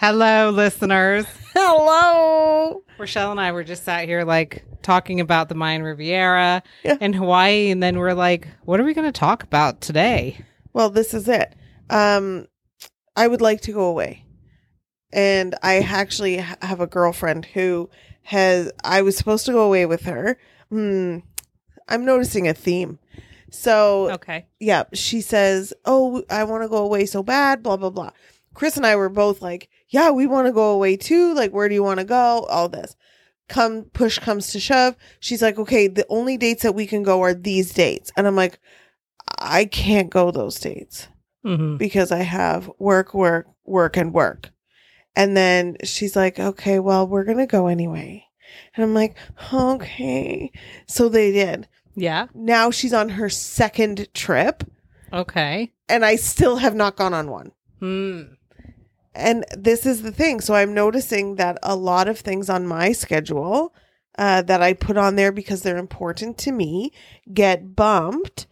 Hello, listeners. Hello. Rachelle and I were just sat here like talking about the Mayan Riviera Yeah. in Hawaii, and then we're like, what are we going to talk about today? Well, this is it. Um, I would like to go away, and I actually have a girlfriend who has. I was supposed to go away with her. Hmm. I'm noticing a theme. So Okay. yeah, she says, "Oh, I want to go away so bad." Blah blah blah. Chris and I were both like, "Yeah, we want to go away too. Like, where do you want to go?" All this. Come push comes to shove. She's like, "Okay, the only dates that we can go are these dates," and I'm like, "I can't go those dates Mm-hmm. because I have work, work, work, and work." And then she's like, "Okay, well, we're gonna go anyway," and I'm like, "Okay." So they did. Yeah. Now she's on her second trip Okay. and I still have not gone on one. Hmm. And this is the thing. So I'm noticing that a lot of things on my schedule uh, that I put on there because they're important to me get bumped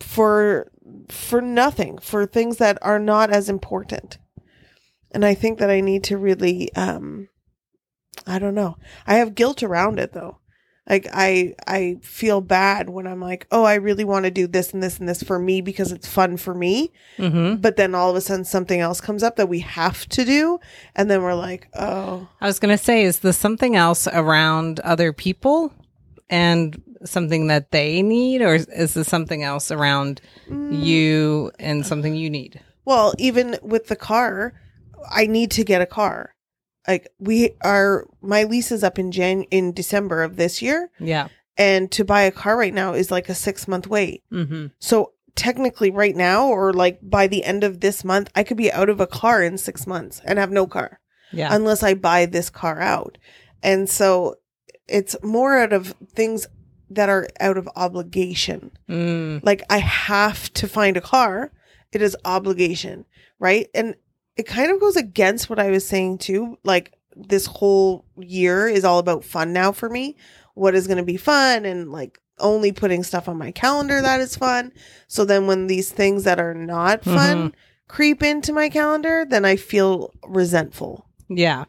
for for nothing for things that are not as important. And I think that I need to really um I don't know. I have guilt around it though. Like I I feel bad when I'm like, "Oh, I really want to do this and this and this for me because it's fun for me." Mm-hmm. but then all of a sudden something else comes up that we have to do and then we're like oh I was going to say, is this something else around other people and something that they need, or is, is this something else around you and something you need? well even with the car i need to get a car like we are my lease is up in jan in december of this year Yeah. and to buy a car right now is like a six month wait Mm-hmm. so technically right now or like by the end of this month i could be out of a car in six months and have no car Yeah. unless I buy this car out. And so it's more out of things that are out of obligation. mm. Like I have to find a car. It is obligation, right? And it kind of goes against what I was saying too. Like this whole year is all about fun now for me. What is going to be fun and like only putting stuff on my calendar that is fun. So then when these things that are not fun creep into my calendar, then I feel resentful Yeah.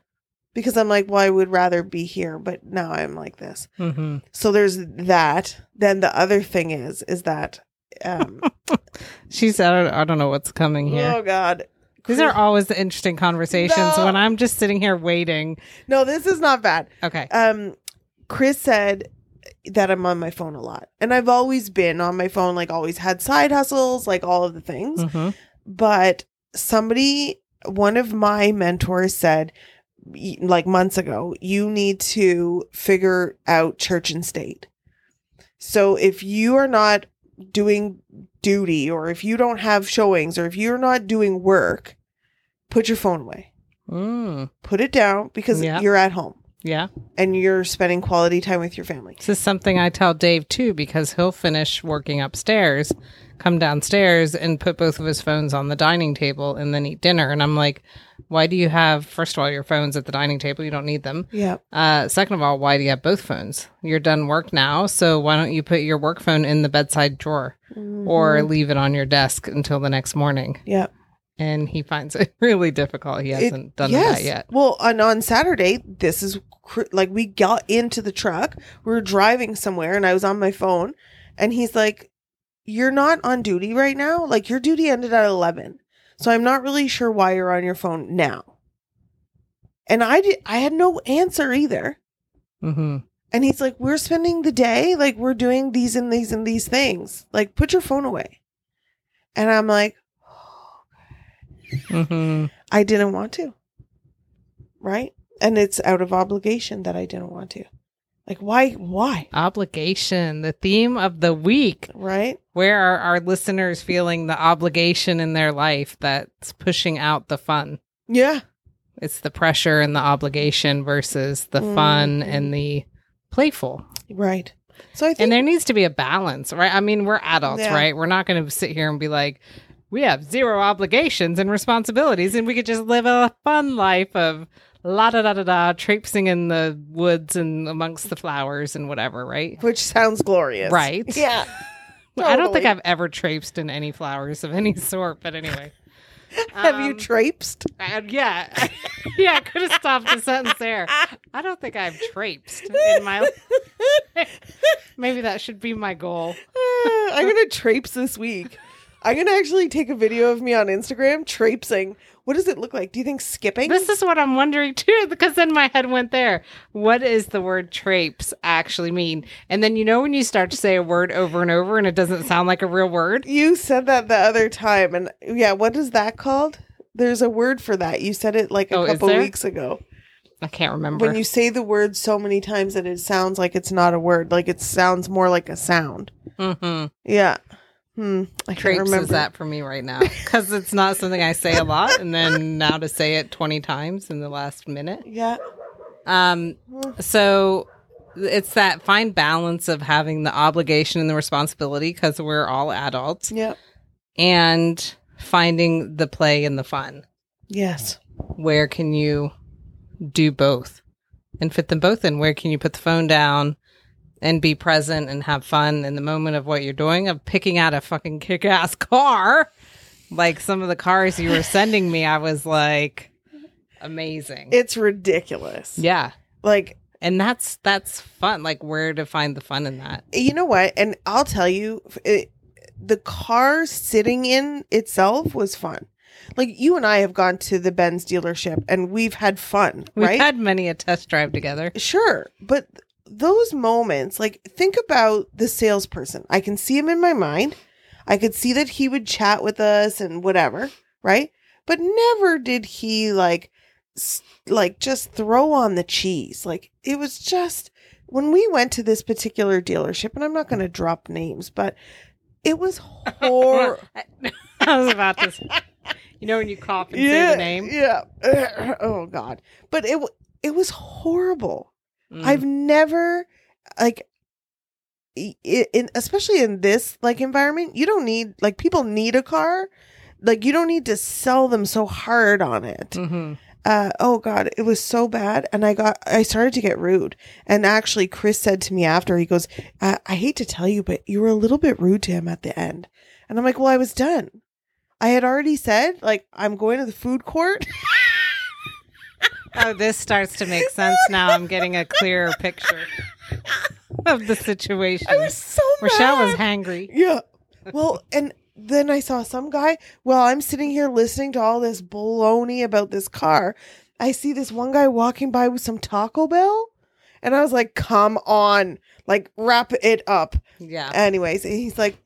because I'm like, well, I would rather be here, but now I'm like this. Mm-hmm. So there's that. Then the other thing is, is that, um, She said, I don't, I don't know what's coming here. oh God. These are always the interesting conversations No. when I'm just sitting here waiting. No, this is not bad. Okay. Um, Chris said that I'm on my phone a lot. And I've always been on my phone, like always had side hustles, like all of the things. hmm but somebody one of my mentors said like months ago you need to figure out church and state so if you are not doing duty or if you don't have showings or if you're not doing work put your phone away Mm. put it down because Yeah. you're at home Yeah. and you're spending quality time with your family This is something I tell Dave too, because he'll finish working upstairs, come downstairs, and put both of his phones on the dining table and then eat dinner. And I'm like, why do you have, first of all, your phones at the dining table? You don't need them. yeah Uh, second of all, why do you have both phones? You're done work now. So why don't you put your work phone in the bedside drawer or leave it on your desk until the next morning? yeah And he finds it really difficult. He hasn't done yes. that yet. Well, on on Saturday, this is cr- like we got into the truck. We were driving somewhere, and I was on my phone, and he's like, "You're not on duty right now. Like your duty ended at eleven, so I'm not really sure why you're on your phone now." And I did. I had no answer either. hmm And he's like, "We're spending the day. Like we're doing these and these and these things. Like put your phone away." And I'm like, hmm I didn't want to. Right? And it's out of obligation that I didn't want to. Like why why? Obligation, the theme of the week. Right? Where are our listeners feeling the obligation in their life that's pushing out the fun? Yeah. It's the pressure and the obligation versus the fun and the playful. Right. So I think And there needs to be a balance, right? I mean, we're adults, Yeah. right? We're not going to sit here and be like, we have zero obligations and responsibilities, and we could just live a fun life of la da da da da, traipsing in the woods and amongst the flowers and whatever, right? which sounds glorious. Right. Yeah. I don't think I've ever traipsed in any flowers of any sort, but anyway. Have you Um, traipsed? Uh, yeah, yeah. I could have stopped the sentence there. I don't think I've traipsed in my. life. Maybe that should be my goal. I'm gonna traipse this week. I'm gonna actually take a video of me on Instagram traipsing. What does it look like? Do you think skipping? This is what I'm wondering too, because then my head went there. What does the word traipse actually mean? And then you know when you start to say a word over and over and it doesn't sound like a real word? you said that the other time, and yeah, what is that called? There's a word for that. You said it like a Oh, couple weeks ago. I can't remember. When you say the word so many times that it sounds like it's not a word, like it sounds more like a sound. mm-hmm. Yeah. Hmm. I can't remember. is that for me right now because it's not something I say a lot, and then now to say it 20 times in the last minute. Yeah. Um, so it's that fine balance of having the obligation and the responsibility because we're all adults Yeah. and finding the play and the fun. Yes. Where can you do both and fit them both in? Where can you put the phone down and be present and have fun in the moment of what you're doing of picking out a fucking kick ass car? Like some of the cars you were sending me, I was like, amazing. It's ridiculous. yeah. Like and that's that's fun like where to find the fun in that you know what and i'll tell you it, the car sitting in itself was fun like you and i have gone to the benz dealership and we've had fun we've right had many a test drive together sure but those moments like think about the salesperson. I can see him in my mind. I could see that he would chat with us and whatever right? But never did he like like just throw on the cheese. Like it was just when we went to this particular dealership and i'm not going to drop names but it was horrible. i was about to say, you know when you cough and say the name? yeah. Oh god. But it it was horrible Mm. I've never like in especially in this like environment, you don't need like people need a car. Like you don't need to sell them so hard on it. Mhm. Uh oh god, it was so bad and I got I started to get rude. And actually Chris said to me after he goes, I, I hate to tell you but you were a little bit rude to him at the end. And I'm like, "Well, I was done." I had already said like I'm going to the food court. oh this starts to make sense now i'm getting a clearer picture of the situation I was so Rachelle was hangry Yeah. Well, and then I saw some guy. Well, I'm sitting here listening to all this baloney about this car. I see this one guy walking by with some Taco Bell, and I was like, "Come on, like wrap it up." yeah Anyways, and he's like,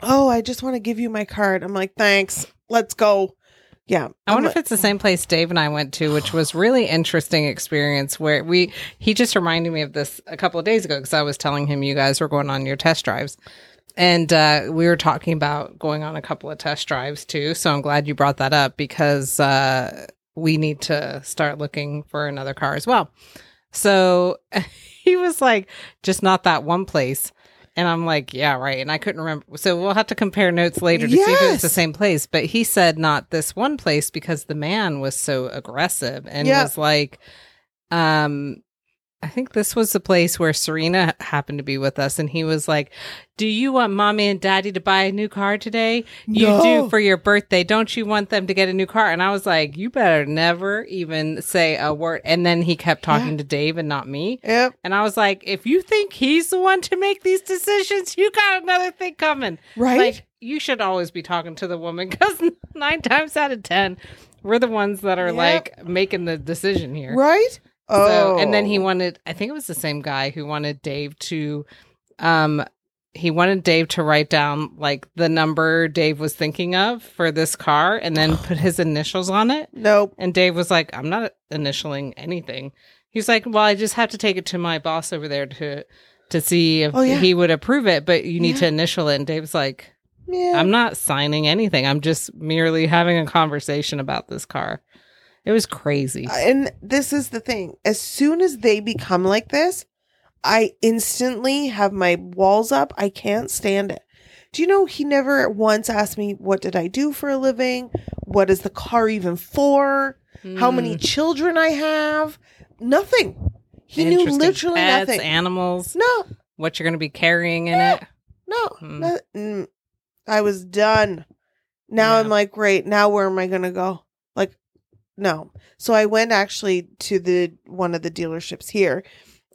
"Oh, I just want to give you my card." I'm like, "Thanks, let's go." Yeah, I wonder if it's the same place Dave and I went to, which was really interesting experience where we he just reminded me of this a couple of days ago because I was telling him you guys were going on your test drives. And uh, we were talking about going on a couple of test drives too. So I'm glad you brought that up because uh, we need to start looking for another car as well. So he was like, just not that one place. And I'm like, yeah, right. And I couldn't remember. So we'll have to compare notes later to see if it's the same place. But he said not this one place because the man was so aggressive and Yeah. was like, um, I think this was the place where Serena happened to be with us. And he was like, Do you want mommy and daddy to buy a new car today? You No. do for your birthday. Don't you want them to get a new car? And I was like, You better never even say a word. And then he kept talking Yeah. to Dave and not me. Yep. And I was like, if you think he's the one to make these decisions, you got another thing coming. Right. Like, you should always be talking to the woman because nine times out of 10, we're the ones that are Yep. like making the decision here. right. So, Oh, and then he wanted, I think it was the same guy who wanted Dave to, um, he wanted Dave to write down like the number Dave was thinking of for this car and then put his initials on it. Nope. And Dave was like, I'm not initialing anything. He's like, Well, I just have to take it to my boss over there to to see if Oh, yeah. he would approve it, but you need Yeah. to initial it. And Dave's like, Yeah. I'm not signing anything. I'm just merely having a conversation about this car. It was crazy. and this is the thing as soon as they become like this i instantly have my walls up i can't stand it do you know he never once asked me what did i do for a living what is the car even for how many Mm, children i have nothing he knew literally Pets, nothing animals, no what you're going to be carrying in it. no Hmm. no- mm. i was done Now Yeah. I'm like, great. Now where am I going to go? No. So I went actually to the one of the dealerships here,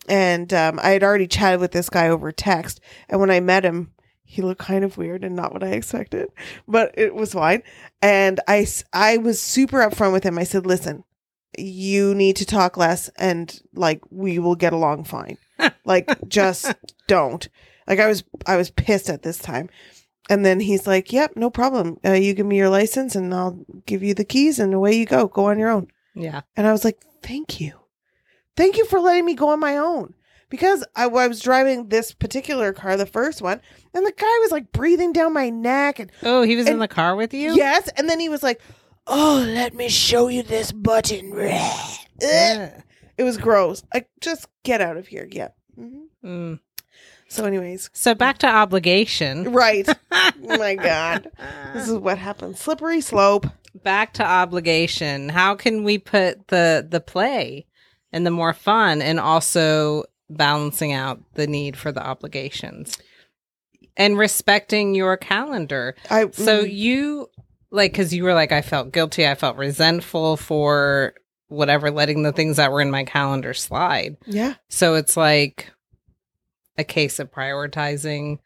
and um, I had already chatted with this guy over text. And when I met him, he looked kind of weird and not what I expected, but it was fine. And I I was super upfront with him. I said, listen, you need to talk less, and like we will get along fine. like, just don't. Like I was I was pissed at this time. And then he's like, "Yep, no problem. Uh, you give me your license, and I'll give you the keys, and away you go. Go on your own." Yeah. And I was like, "Thank you, thank you for letting me go on my own." Because I, I was driving this particular car, the first one, and the guy was like breathing down my neck, and Oh, he was in the car with you? yes, and then he was like, "Oh, let me show you this button." Yeah. It was gross. Like, just get out of here. Yeah. Mhm. Mm. So, anyways, So back to obligation. right. oh my God, this is what happens. Slippery slope. back to obligation how can we put the the play and the more fun and also balancing out the need for the obligations and respecting your calendar I so mm, you like because you were like i felt guilty i felt resentful for whatever letting the things that were in my calendar slide yeah. so it's like a case of prioritizing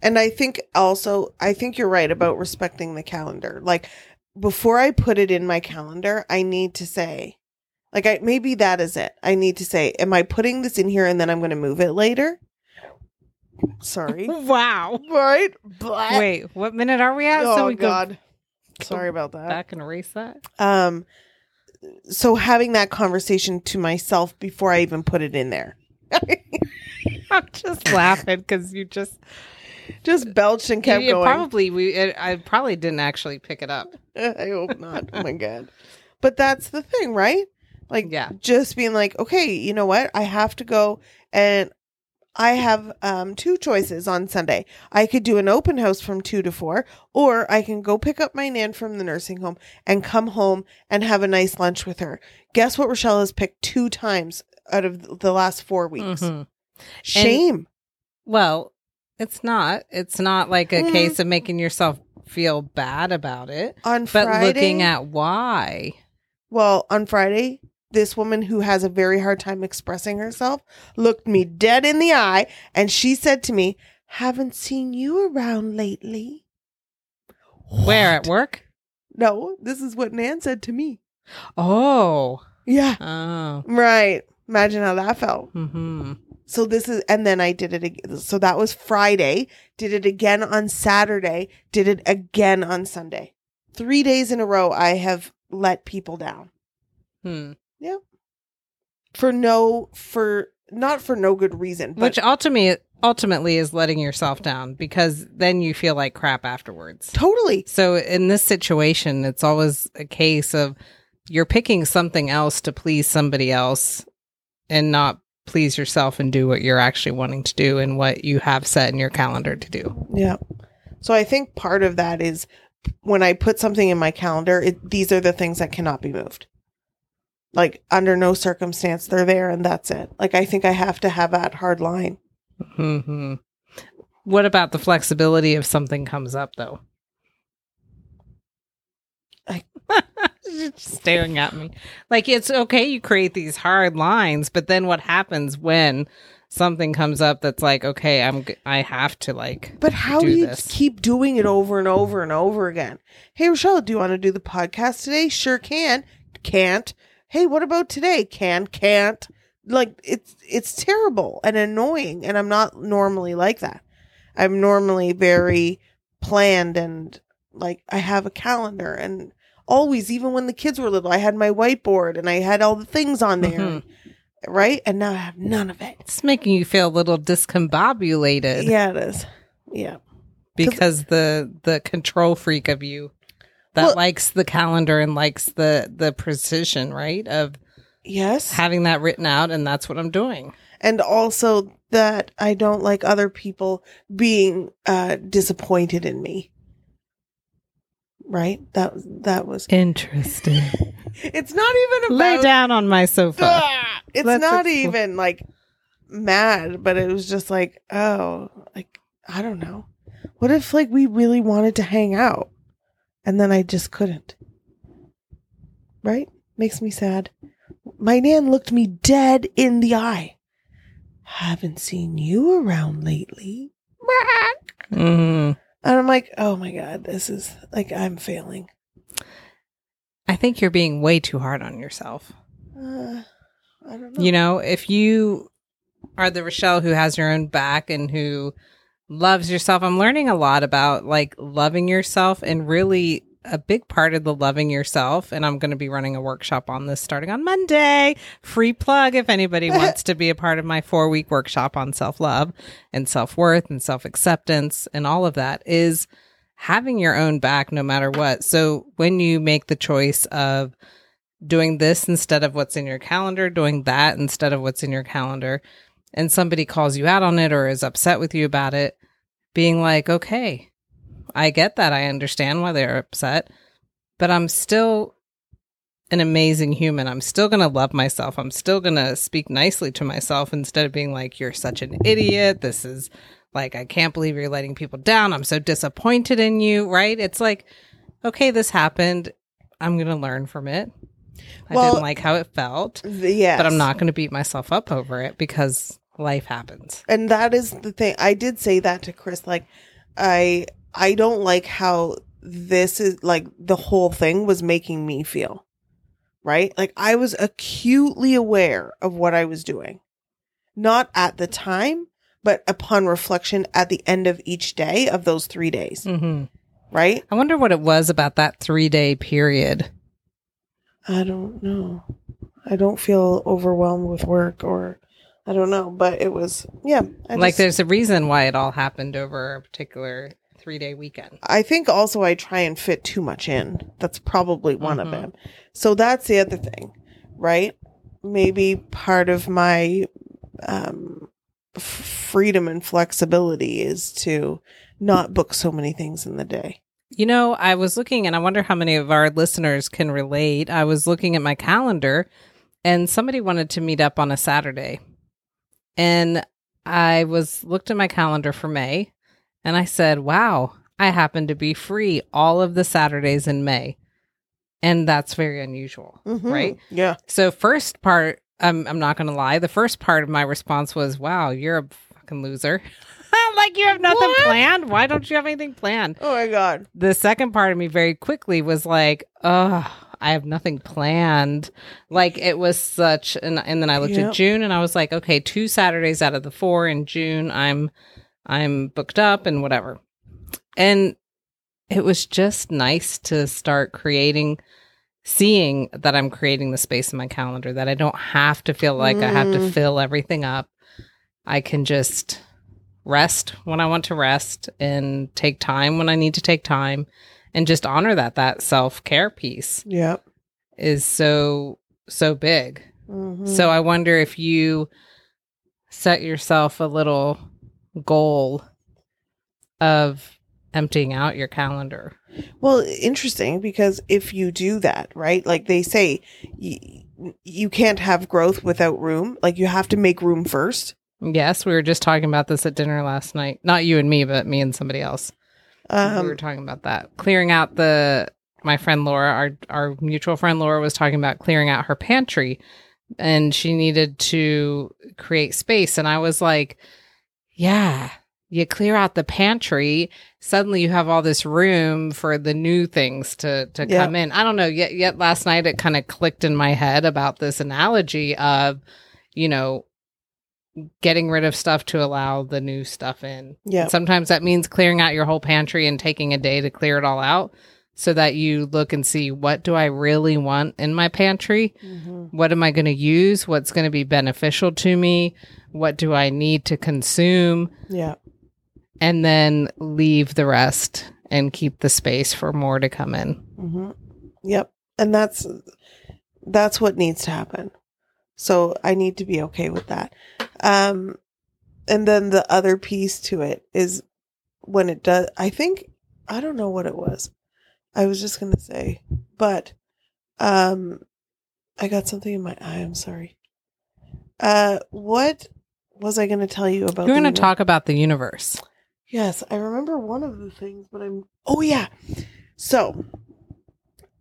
And I think also, I think you're right about respecting the calendar. Like before I put it in my calendar, I need to say, like, I maybe that is it. I need to say, am I putting this in here and then I'm going to move it later? Sorry. wow right? But, wait what minute are we at oh so we go God. Sorry about that. back and erase that Um, so having that conversation to myself before I even put it in there. I'm just laughing because you just Just belched and kept you- going. probably we it, I probably didn't actually pick it up. I hope not. Oh my god. But that's the thing, right? Like Yeah. just being like, okay, you know what? I have to go and I have um two choices on Sunday. I could do an open house from 2 to 4 or I can go pick up my nan from the nursing home and come home and have a nice lunch with her. Guess what Rachelle has picked two times out of the last 4 weeks. Mhm. Shame. Well, it's not. It's not like a Mhm. case of making yourself feel bad about it, on but Friday, looking at why. Well, on Friday, this woman who has a very hard time expressing herself looked me dead in the eye and she said to me, Haven't seen you around lately. Where at work? No, this is what Nan said to me. Oh, Yeah. oh, Right. Imagine how that felt. hmm So this is, and then I did it. ag- So that was Friday. Did it again on Saturday. Did it again on Sunday. Three days in a row, I have let people down hmm. Yeah. For no, for not for no good reason. But Which ultimately ultimately is letting yourself down because then you feel like crap afterwards. totally. So in this situation, it's always a case of you're picking something else to please somebody else and not please yourself and do what you're actually wanting to do and what you have set in your calendar to do. Yeah. So I think part of that is when I put something in my calendar, it, these are the things that cannot be moved. Like under no circumstance they're there and that's it. Like I think I have to have that hard line. hmm What about the flexibility if something comes up though? I- She's just staring at me. Like it's okay you create these hard lines, but then what happens when something comes up that's like, okay, I'm g- I have to like But how do do you this. keep doing it over and over and over again? Hey Rachelle, do you want to do the podcast today? Sure can. Can't. Hey, what about today? Can, can't. Like it's it's terrible and annoying and I'm not normally like that. I'm normally very planned and like I have a calendar and always even when the kids were little I had my whiteboard and I had all the things on there, Mhm. right? And now I have none of it. It's making you feel a little discombobulated Yeah, it is. Yeah. because the the control freak of you that Well- likes the calendar and likes the the precision, right? Of Yes. having that written out and that's what I'm doing. and also that I don't like other people being uh disappointed in me. Right? That that was Interesting. It's not even about Lay down on my sofa. Ah! It's Let's not expl- even like mad, but it was just like, oh, like I don't know. What if like we really wanted to hang out? And then I just couldn't. Right? Makes me sad. My nan looked me dead in the eye. Haven't seen you around lately. Mm. And I'm like, oh my God, this is like I'm failing. I think you're being way too hard on yourself. Uh, I don't know. You know, if you are the Rachelle who has your own back and who loves yourself, I'm learning a lot about like loving yourself and really a big part of the loving yourself. And I'm going to be running a workshop on this starting on Monday. Free plug if anybody wants to be a part of my four week workshop on self love and self worth and self acceptance and all of that is having your own back no matter what. So when you make the choice of doing this instead of what's in your calendar, doing that instead of what's in your calendar, and somebody calls you out on it or is upset with you about it, being like, okay, I get that. I understand why they're upset, but I'm still an amazing human. I'm still going to love myself. I'm still going to speak nicely to myself instead of being like, you're such an idiot. This is like, I can't believe you're letting people down. I'm so disappointed in you, right? It's like, okay, this happened. I'm going to learn from it. I didn't like how it felt, yes. but I'm not going to beat myself up over it because life happens. and that is the thing i did say that to chris like i i don't like how this is like the whole thing was making me feel right? Like i was acutely aware of what i was doing. Not at the time but upon reflection at the end of each day of those three days. Hmm right? I wonder what it was about that three day period. i don't know. I don't feel overwhelmed with work or i don't know but it was yeah I like just- there's a reason why it all happened over a particular three day weekend. I think also I try and fit too much in. That's probably one of Mhm. them. So that's the other thing, right? Maybe part of my um, freedom and flexibility is to not book so many things in the day. You know, I was looking and I wonder how many of our listeners can relate. I was looking at my calendar and somebody wanted to meet up on a Saturday. And I was looked at my calendar for May and I said, "Wow, I happen to be free all of the Saturdays in May." And that's very unusual, Mhm. right? Yeah. So first part, I'm I'm not gonna lie. The first part of my response was, "Wow, you're a fucking loser." like you have nothing What? planned. Why don't you have anything planned? Oh my god. The second part of me very quickly was like, "Oh, I have nothing planned." Like it was such, and and then I looked Yep. at June and I was like, "Okay, two Saturdays out of the four in June, I'm I'm booked up and whatever." And it was just nice to start creating seeing that I'm creating the space in my calendar that I don't have to feel like I have to Mm. fill everything up. I can just rest when I want to rest and take time when I need to take time and just honor that that self-care piece Yep. is so so big. Mhm. So I wonder if you set yourself a little goal of emptying out your calendar. Well, interesting because if you do that, right? Like they say, y- you can't have growth without room. Like you have to make room first. Yes, we were just talking about this at dinner last night. Not you and me, but me and somebody else. we were Um, talking about that. Clearing out the my friend Laura, our our mutual friend Laura was talking about clearing out her pantry and she needed to create space and I was like, yeah, you clear out the pantry, suddenly you have all this room for the new things to to come in. I don't know, yet yet last night it kind of clicked in my head about this analogy of, you know, getting rid of stuff to allow the new stuff in. yeah. Sometimes that means clearing out your whole pantry and taking a day to clear it all out so that you look and see what do I really want in my pantry? Mhm. What am I going to use? What's going to be beneficial to me? What do I need to consume? Yeah. And then leave the rest and keep the space for more to come in. hmm Yep. And that's that's what needs to happen. So I need to be okay with that. Um and then the other piece to it is when it does I think I don't know what it was. I was just going to say, but um I got something in my eye. I'm sorry. Uh what was I going to tell you about We're going to talk about the universe. Yes, I remember one of the things, but I'm. Oh yeah. So,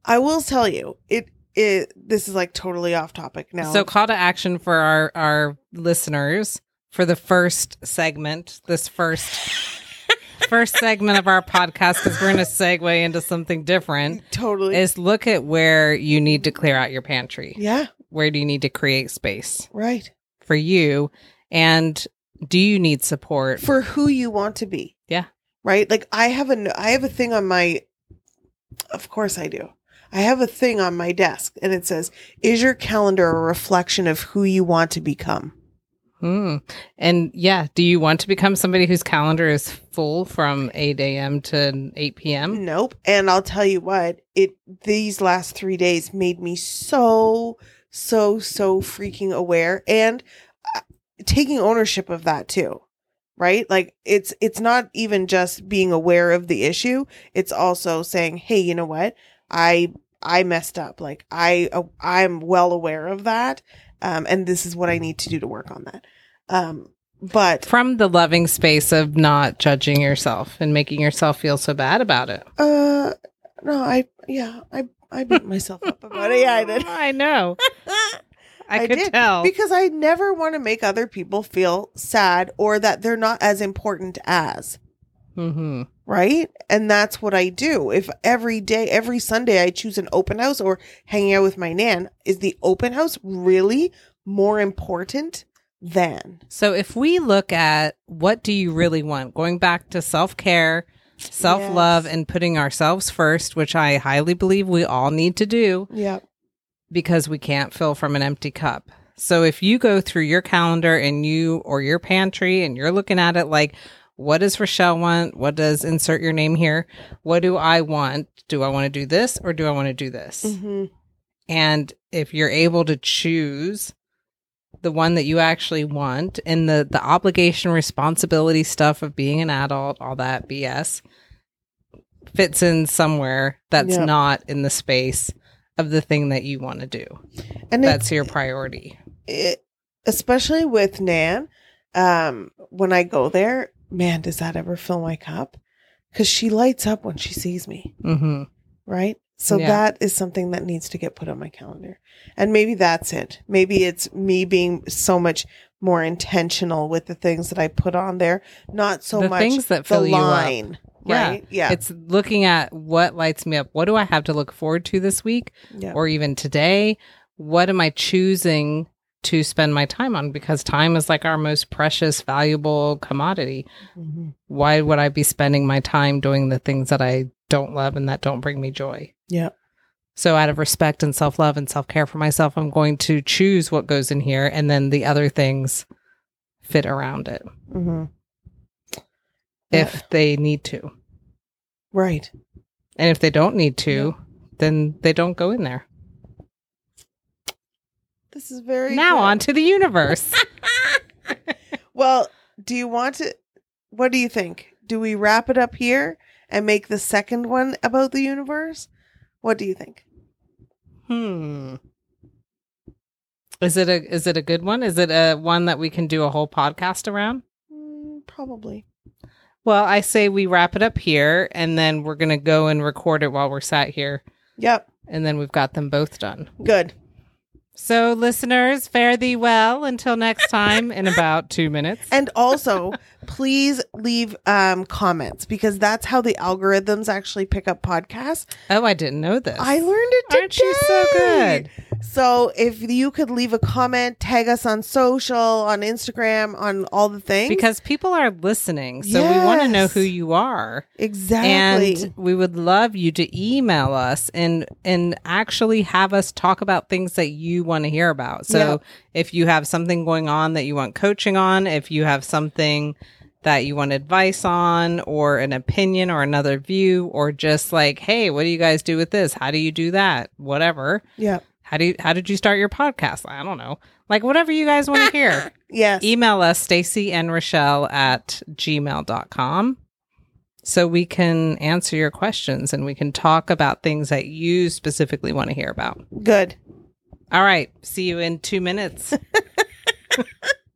I will tell you, it it this is like totally off topic now. So, call to action for our our listeners for the first segment. This first first segment of our podcast, because we're going to segue into something different, totally. is look at where you need to clear out your pantry. yeah, Where do you need to create space right. for you, and do you need support? For who you want to be. Yeah. Right? Like I have a I have a thing on my Of course I do. I have a thing on my desk and it says, "Is your calendar a reflection of who you want to become?" Hmm. And yeah, do you want to become somebody whose calendar is full from 8 a.m. to 8 p.m.? Nope. And I'll tell you what, it these last 3 days made me so so so freaking aware and uh, taking ownership of that too. Right? Like it's it's not even just being aware of the issue, it's also saying, "Hey, you know what? I I messed up. Like I uh, I'm well aware of that. Um and this is what I need to do to work on that." Um but From the loving space of not judging yourself and making yourself feel so bad about it. uh no, I yeah, I I beat myself up about it. Yeah, I did. I know. I, I could did, tell. because I never want to make other people feel sad or that they're not as important as, hmm right? And that's what I do. If every day, every Sunday I choose an open house or hanging out with my nan, is the open house really more important than? So if we look at what do you really want, going back to self care, self love, Yes. and putting ourselves first, which I highly believe we all need to do Yeah. because we can't fill from an empty cup. So if you go through your calendar and you or your pantry and you're looking at it like, what does Rachelle want? What does insert your name here? What do I want? Do I want to do this or do I want to do this? hmm And if you're able to choose the one that you actually want and the the obligation responsibility stuff of being an adult, all that BS fits in somewhere that's Yep. not in the space of the thing that you want to do. And That's it's, your priority. it, especially with Nan, um, when I go there, man, does that ever fill my cup? Because she lights up when she sees me. hmm right? So Yeah. that is something that needs to get put on my calendar. And maybe that's it. Maybe it's me being so much more intentional with the things that I put on there, not so The much things that the fill you up. line, Yeah. right? Yeah. It's looking at what lights me up. What do I have to look forward to this week yeah. or even today? What am I choosing to spend my time on? Because time is like our most precious, valuable commodity. Mhm. Why would I be spending my time doing the things that I don't love and that don't bring me joy? Yeah. So, out of respect and self love and self care for myself, I'm going to choose what goes in here and then the other things fit around it Mhm. if they need to. Right. And if they don't need to, then they don't go in there. This is very now good. on to the universe. Well, do you want to what do you think? Do we wrap it up here and make the second one about the universe? What do you think? hmm. Is it a is it a good one? Is it a one that we can do a whole podcast around? Mm, probably. Well, I say we wrap it up here and then we're going to go and record it while we're sat here Yep. and then we've got them both done. Good. So, listeners, fare thee well until next time in about 2 minutes. And also, please leave um, comments because that's how the algorithms actually pick up podcasts. Oh, I didn't know this. I learned it today. Aren't you so good? So if you could leave a comment, tag us on social, on Instagram, on all the things. Because people are listening. So we want to know who you are. exactly. And we would love you to email us and and actually have us talk about things that you want to hear about. So if you have something going on that you want coaching on, if you have something that you want advice on or an opinion or another view or just like, hey, what do you guys do with this? How do you do that? Whatever. yeah. How do you how did you start your podcast? I don't know. Like whatever you guys want to hear. Yes. email us stacey and rachelle at gmail.com so we can answer your questions and we can talk about things that you specifically want to hear about Good. all right see you in two minutes